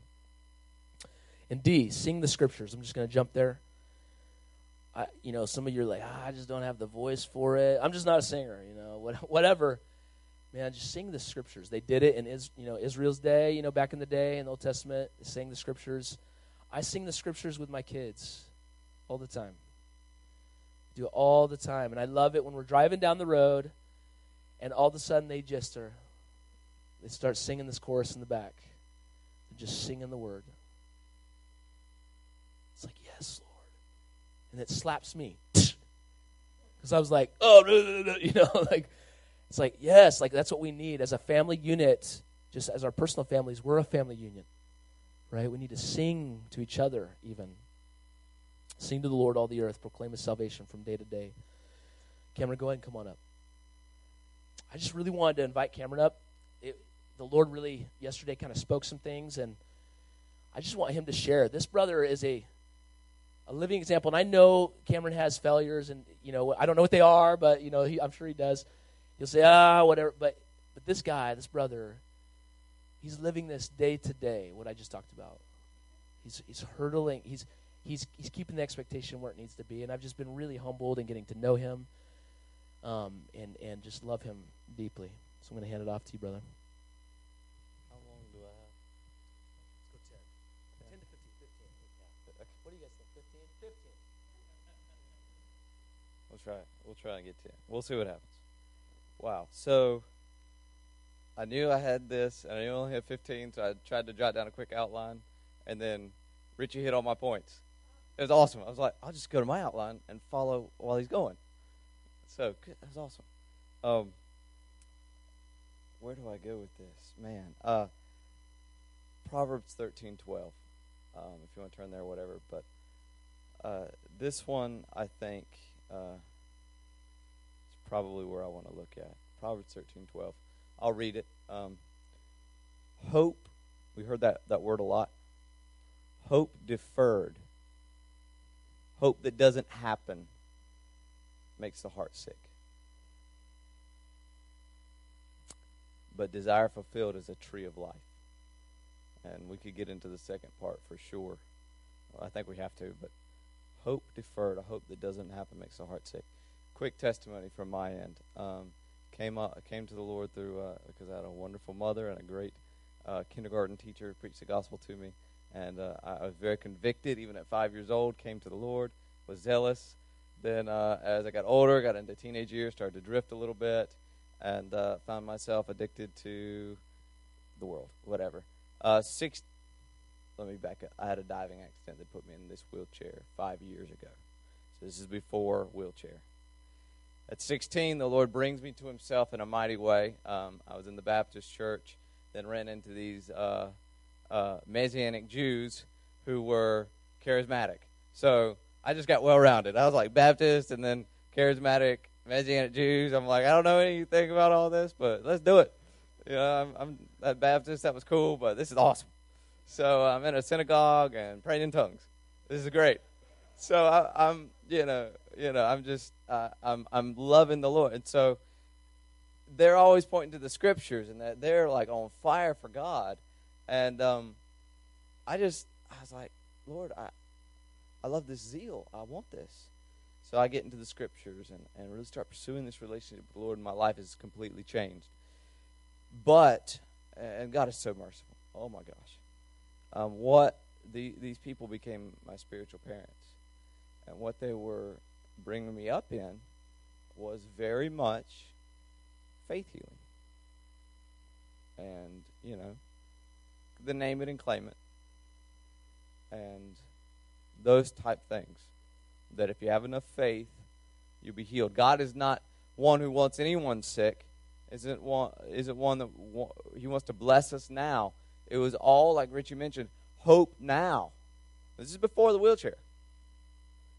And D, sing the scriptures. I'm just going to jump there. I, you know, some of you are like, ah, I just don't have the voice for it. I'm just not a singer. You know, what, [laughs] whatever. Man, just sing the scriptures. They did it in Is, you know Israel's day. You know, back in the day in the Old Testament, they sang the scriptures. I sing the scriptures with my kids all the time. Do it all the time. And I love it when we're driving down the road and all of a sudden they just are, they start singing this chorus in the back. They're just singing the word. It's like, yes, Lord. And it slaps me. [laughs] Because I was like, oh, [laughs] you know, [laughs] like, it's like, yes, like that's what we need as a family unit, just as our personal families, we're a family union, right? We need to sing to each other, even. Sing to the Lord, all the earth, proclaim his salvation from day to day. Cameron, go ahead and come on up. I just really wanted to invite Cameron up. It, the Lord really, yesterday, kind of spoke some things, and I just want him to share. This brother is a a living example. And I know Cameron has failures, and you know I don't know what they are, but you know he, I'm sure he does. He'll say ah whatever, but but this guy, this brother, he's living this day to day. What I just talked about. He's he's hurdling. He's he's he's keeping the expectation where it needs to be, and I've just been really humbled and getting to know him, um, and and just love him deeply. So I'm going to hand it off to you, brother.
How long do I have?
Let's go 10. 10 to 15. 15. What do you guys think? 15? 15.
We'll try. We'll try and get ten. We'll see what happens. Wow. So I knew I had this, and I I only had fifteen, so I tried to jot down a quick outline, and then Richie hit all my points. It was awesome. I was like, I'll just go to my outline and follow while he's going. So good. that was awesome. Um, where do I go with this, man? Uh, Proverbs thirteen twelve. Um, if you want to turn there, whatever. But uh, this one, I think, uh, is probably where I want to look at. Proverbs thirteen twelve. I'll read it. Um, hope. We heard that that word a lot. Hope deferred. Hope that doesn't happen makes the heart sick. But desire fulfilled is a tree of life. And we could get into the second part for sure. Well, I think we have to, but hope deferred, a hope that doesn't happen makes the heart sick. Quick testimony from my end. Um, came up, came to the Lord through uh, because I had a wonderful mother and a great uh, kindergarten teacher who preached the gospel to me, and uh, I, was very convicted even at five years old. Came to the Lord, was zealous. Then uh, as I got older, got into teenage years, started to drift a little bit, and uh, found myself addicted to the world, whatever. Uh, six. Let me back up. I had a diving accident that put me in this wheelchair five years ago. So this is before wheelchair. At 16, the Lord brings me to Himself in a mighty way. Um, I was in the Baptist church, then ran into these uh, Messianic Jews who were charismatic. So I just got well rounded. I was like Baptist and then charismatic Messianic Jews. I'm like, I don't know anything about all this, but let's do it. You know, I'm, I'm that Baptist. That was cool, but this is awesome. So I'm in a synagogue and praying in tongues. This is great. So I, I'm, you know, you know, I'm just, uh, I'm, I'm loving the Lord, and so they're always pointing to the scriptures and that they're like on fire for God, and um, I just, I was like, Lord, I, I love this zeal. I want this. So I get into the scriptures and, and really start pursuing this relationship with the Lord, and my life is completely changed. But, and God is so merciful. Oh my gosh. Um, what the, these people became my spiritual parents. And what they were bringing me up in was very much faith healing. And, you know, the name it and claim it. And those type things. That if you have enough faith, you'll be healed. God is not one who wants anyone sick. Isn't one isn't one that he wants to bless us now. It was all like Richie mentioned, hope now. This is before the wheelchair.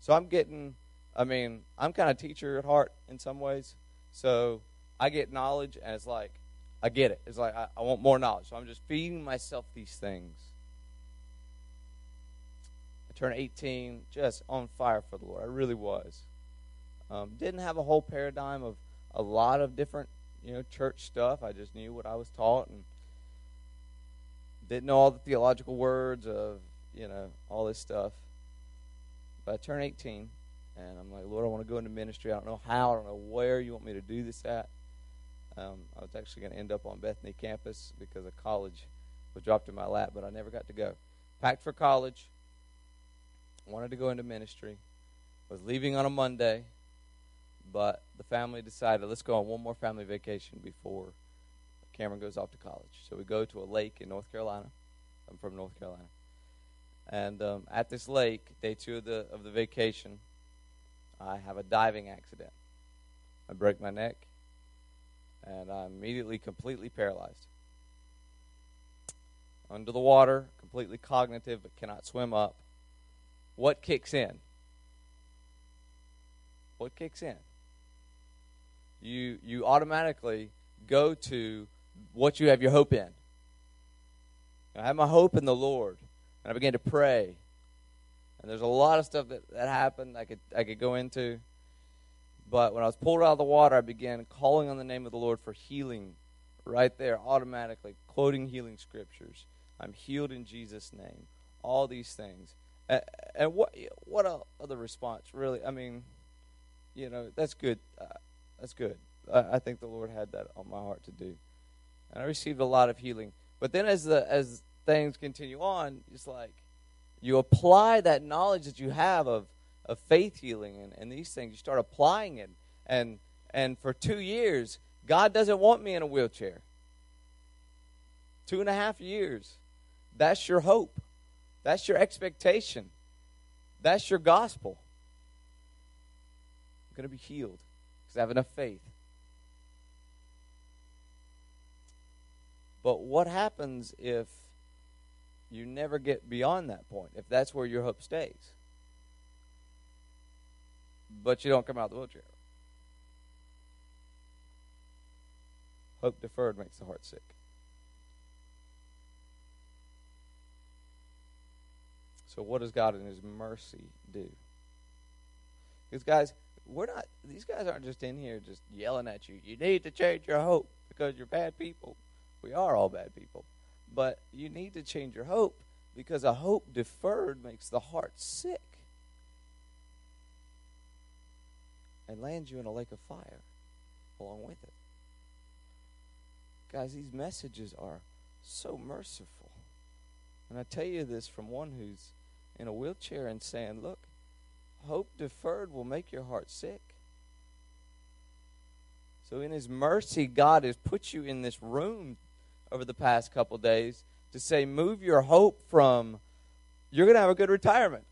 So I'm getting I mean, I'm kind of teacher at heart in some ways. So I get knowledge as like I get it. It's like I, I want more knowledge. So I'm just feeding myself these things. I turned 18, just on fire for the Lord. I really was. Um, didn't have a whole paradigm of a lot of different, you know, church stuff. I just knew what I was taught and didn't know all the theological words of, you know, all this stuff. But I turned 18, and I'm like, Lord, I want to go into ministry. I don't know how. I don't know where you want me to do this at. Um, I was actually going to end up on Bethany campus because a college was dropped in my lap, but I never got to go. Packed for college, wanted to go into ministry, was leaving on a Monday, but the family decided let's go on one more family vacation before Cameron goes off to college. So we go to a lake in North Carolina. I'm from North Carolina. And um, at this lake, day two of the of the vacation, I have a diving accident. I break my neck, and I'm immediately completely paralyzed. Under the water, completely cognitive, but cannot swim up. What kicks in? What kicks in? You you automatically go to what you have your hope in. I have my hope in the Lord, and I began to pray. And there's a lot of stuff that, that happened I could I could go into. But when I was pulled out of the water, I began calling on the name of the Lord for healing right there, automatically, quoting healing scriptures. I'm healed in Jesus' name. All these things. And, what what other response, really? I mean, you know, that's good. Uh, that's good. I, I think the Lord had that on my heart to do. And I received a lot of healing. But then as the as things continue on, it's like you apply that knowledge that you have of, of faith healing and, and these things, you start applying it. And and for two years, God doesn't want me in a wheelchair. Two and a half years. That's your hope. That's your expectation. That's your gospel. I'm going to be healed because I have enough faith. But what happens if you never get beyond that point, if that's where your hope stays? But you don't come out of the wheelchair. Hope deferred makes the heart sick. So, what does God in His mercy do? Because, guys, we're not, these guys aren't just in here just yelling at you. You need to change your hope because you're bad people. We are all bad people. But you need to change your hope because a hope deferred makes the heart sick and lands you in a lake of fire along with it. Guys, these messages are so merciful. And I tell you this from one who's in a wheelchair and saying, look, hope deferred will make your heart sick. So, in His mercy, God has put you in this room over the past couple days to say, move your hope from you're going to have a good retirement.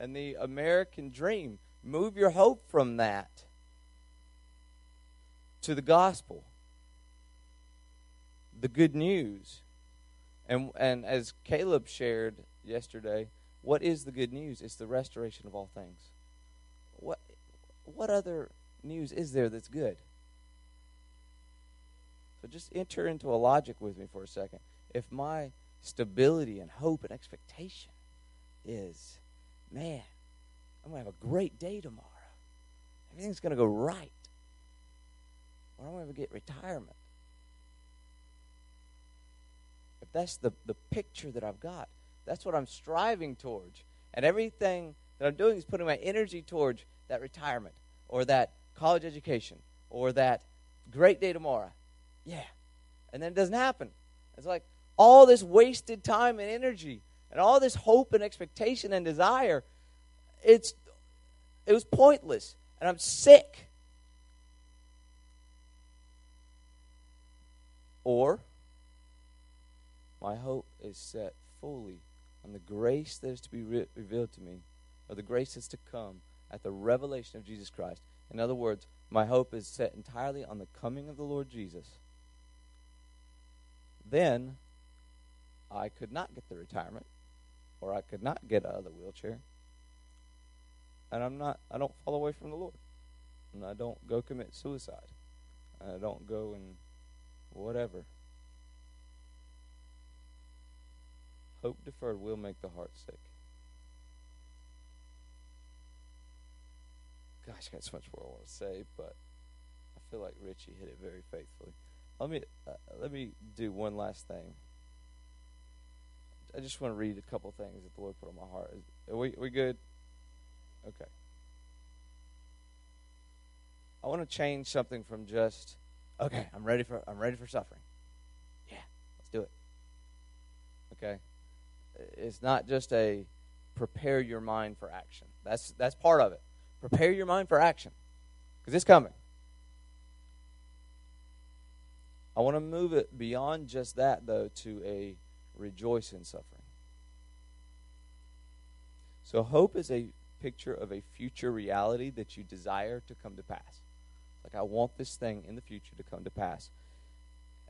And the American dream, move your hope from that to the gospel, the good news. And, and as Caleb shared yesterday, what is the good news? It's the restoration of all things. What, what other news is there that's good? So just enter into a logic with me for a second. If my stability and hope and expectation is, man, I'm going to have a great day tomorrow, everything's going to go right, or I'm going to get retirement. If that's the, the picture that I've got, that's what I'm striving towards. And everything that I'm doing is putting my energy towards that retirement or that college education or that great day tomorrow. Yeah. And then it doesn't happen. It's like all this wasted time and energy and all this hope and expectation and desire, it's it was pointless. And I'm sick. Or my hope is set fully on the grace that is to be re- revealed to me, or the grace that's to come at the revelation of Jesus Christ. In other words, my hope is set entirely on the coming of the Lord Jesus then I could not get the retirement or I could not get out of the wheelchair. And I'm not I don't fall away from the Lord. And I don't go commit suicide. And I don't go and whatever. Hope deferred will make the heart sick. Gosh, I got so much more I want to say, but I feel like Richie hit it very faithfully. Let me uh, let me do one last thing. I just want to read a couple things that the Lord put on my heart. Are we we good? Okay. I want to change something from just okay. I'm ready for I'm ready for suffering. Yeah, let's do it. Okay? It's not just a prepare your mind for action. That's that's part of it. Prepare your mind for action because it's coming. I want to move it beyond just that though to a rejoice in suffering. So hope is a picture of a future reality that you desire to come to pass. Like I want this thing in the future to come to pass.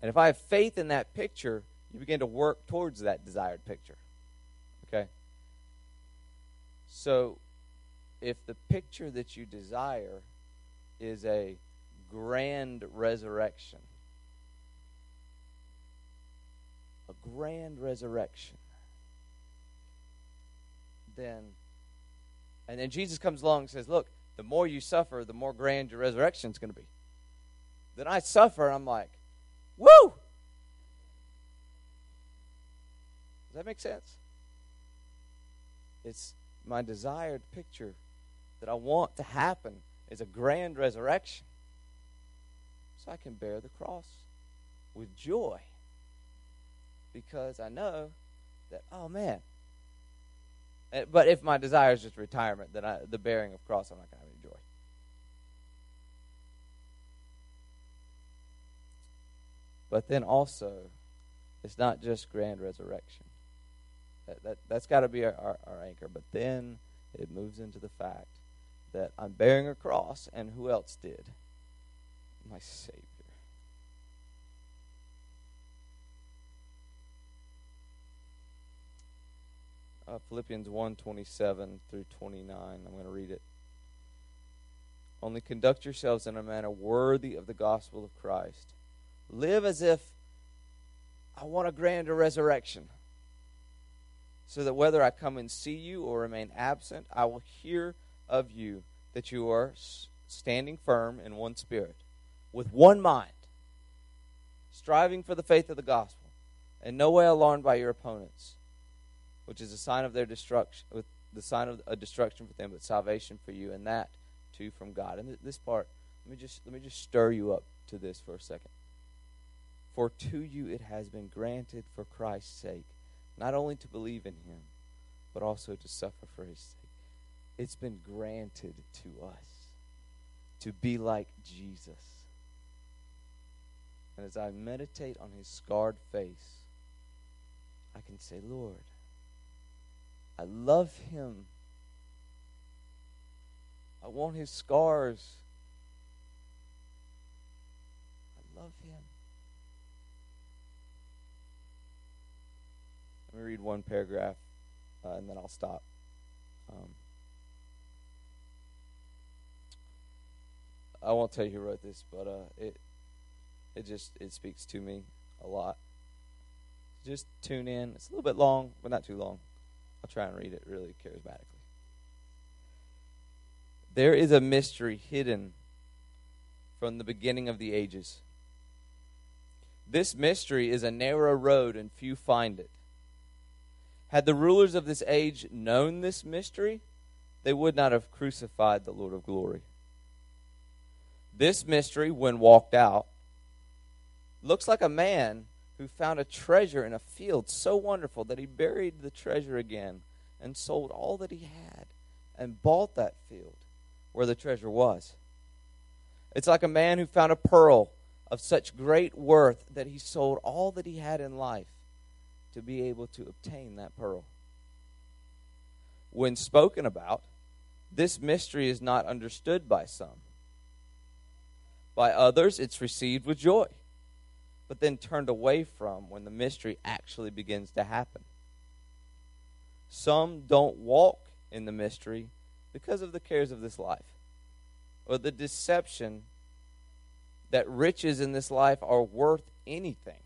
And if I have faith in that picture, you begin to work towards that desired picture. Okay? So, if the picture that you desire is a grand resurrection, a grand resurrection, then, and then Jesus comes along and says, Look, the more you suffer, the more grand your resurrection is going to be. Then I suffer, I'm like, Woo! Does that make sense? It's my desired picture that I want to happen is a grand resurrection. So I can bear the cross with joy. Because I know that, oh man. But if my desire is just retirement, then I, the bearing of cross, I'm not going to have any joy. But then also, it's not just grand resurrection. That, that, that's got to be our, our, our anchor. But then it moves into the fact that I'm bearing a cross, and who else did? My Savior. Uh, Philippians 1 27 through 29. I'm going to read it. Only conduct yourselves in a manner worthy of the gospel of Christ Live as if I want a grander resurrection. So that whether I come and see you or remain absent, I will hear of you that you are standing firm in one spirit, with one mind, striving for the faith of the gospel, and no way alarmed by your opponents, which is a sign of their destruction, with the sign of a destruction for them, but salvation for you, and that too from God. And this part, let me just let me just stir you up to this for a second. For to you it has been granted for Christ's sake, not only to believe in him, but also to suffer for his sake. It's been granted to us to be like Jesus. And as I meditate on his scarred face, I can say, Lord, I love him. I want his scars. I love him. Let me read one paragraph, uh, and then I'll stop. Um, I won't tell you who wrote this, but uh, it it just it speaks to me a lot. Just tune in. It's a little bit long, but not too long. I'll try and read it really charismatically. There is a mystery hidden from the beginning of the ages. This mystery is a narrow road, and few find it. Had the rulers of this age known this mystery, they would not have crucified the Lord of glory. This mystery, when walked out, looks like a man who found a treasure in a field so wonderful that he buried the treasure again and sold all that he had and bought that field where the treasure was. It's like a man who found a pearl of such great worth that he sold all that he had in life to be able to obtain that pearl. When spoken about, this mystery is not understood by some. By others, it's received with joy, but then turned away from when the mystery actually begins to happen. Some don't walk in the mystery because of the cares of this life or the deception that riches in this life are worth anything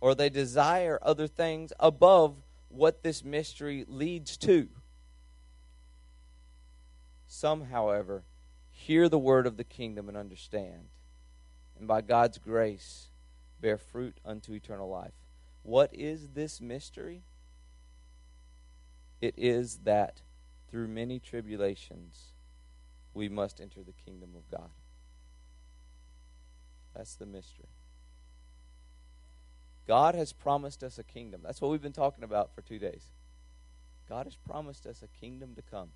or they desire other things above what this mystery leads to. Some, however, hear the word of the kingdom and understand, and by God's grace bear fruit unto eternal life. What is this mystery? It is that through many tribulations we must enter the kingdom of God. That's the mystery. God has promised us a kingdom. That's what we've been talking about for two days. God has promised us a kingdom to come.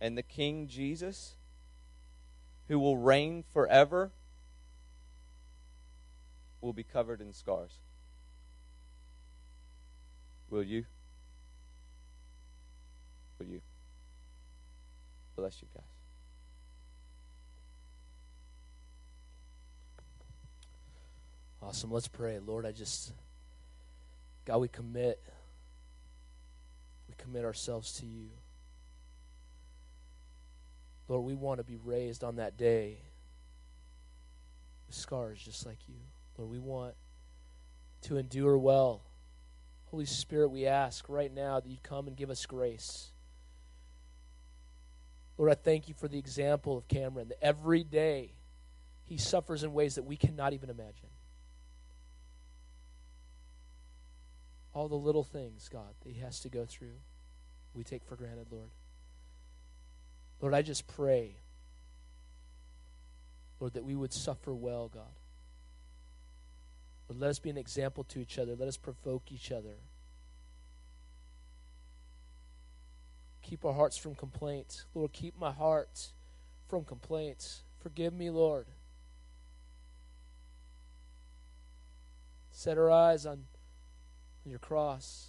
And the King Jesus, who will reign forever, will be covered in scars. Will you? Will you? Bless you guys.
Awesome. Let's pray. Lord, I just, God, we commit, we commit ourselves to you. Lord, we want to be raised on that day with scars just like you. Lord, we want to endure well. Holy Spirit, we ask right now that you come and give us grace. Lord, I thank you for the example of Cameron, that every day he suffers in ways that we cannot even imagine. all the little things, God, that he has to go through, we take for granted, Lord. Lord, I just pray, Lord, that we would suffer well, God. Lord, let us be an example to each other. Let us provoke each other. Keep our hearts from complaints. Lord, keep my heart from complaints. Forgive me, Lord. Set our eyes on on your cross,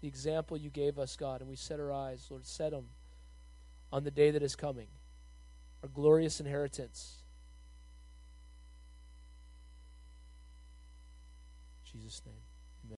the example you gave us, God, and we set our eyes, Lord, set them on the day that is coming, our glorious inheritance. In Jesus' name.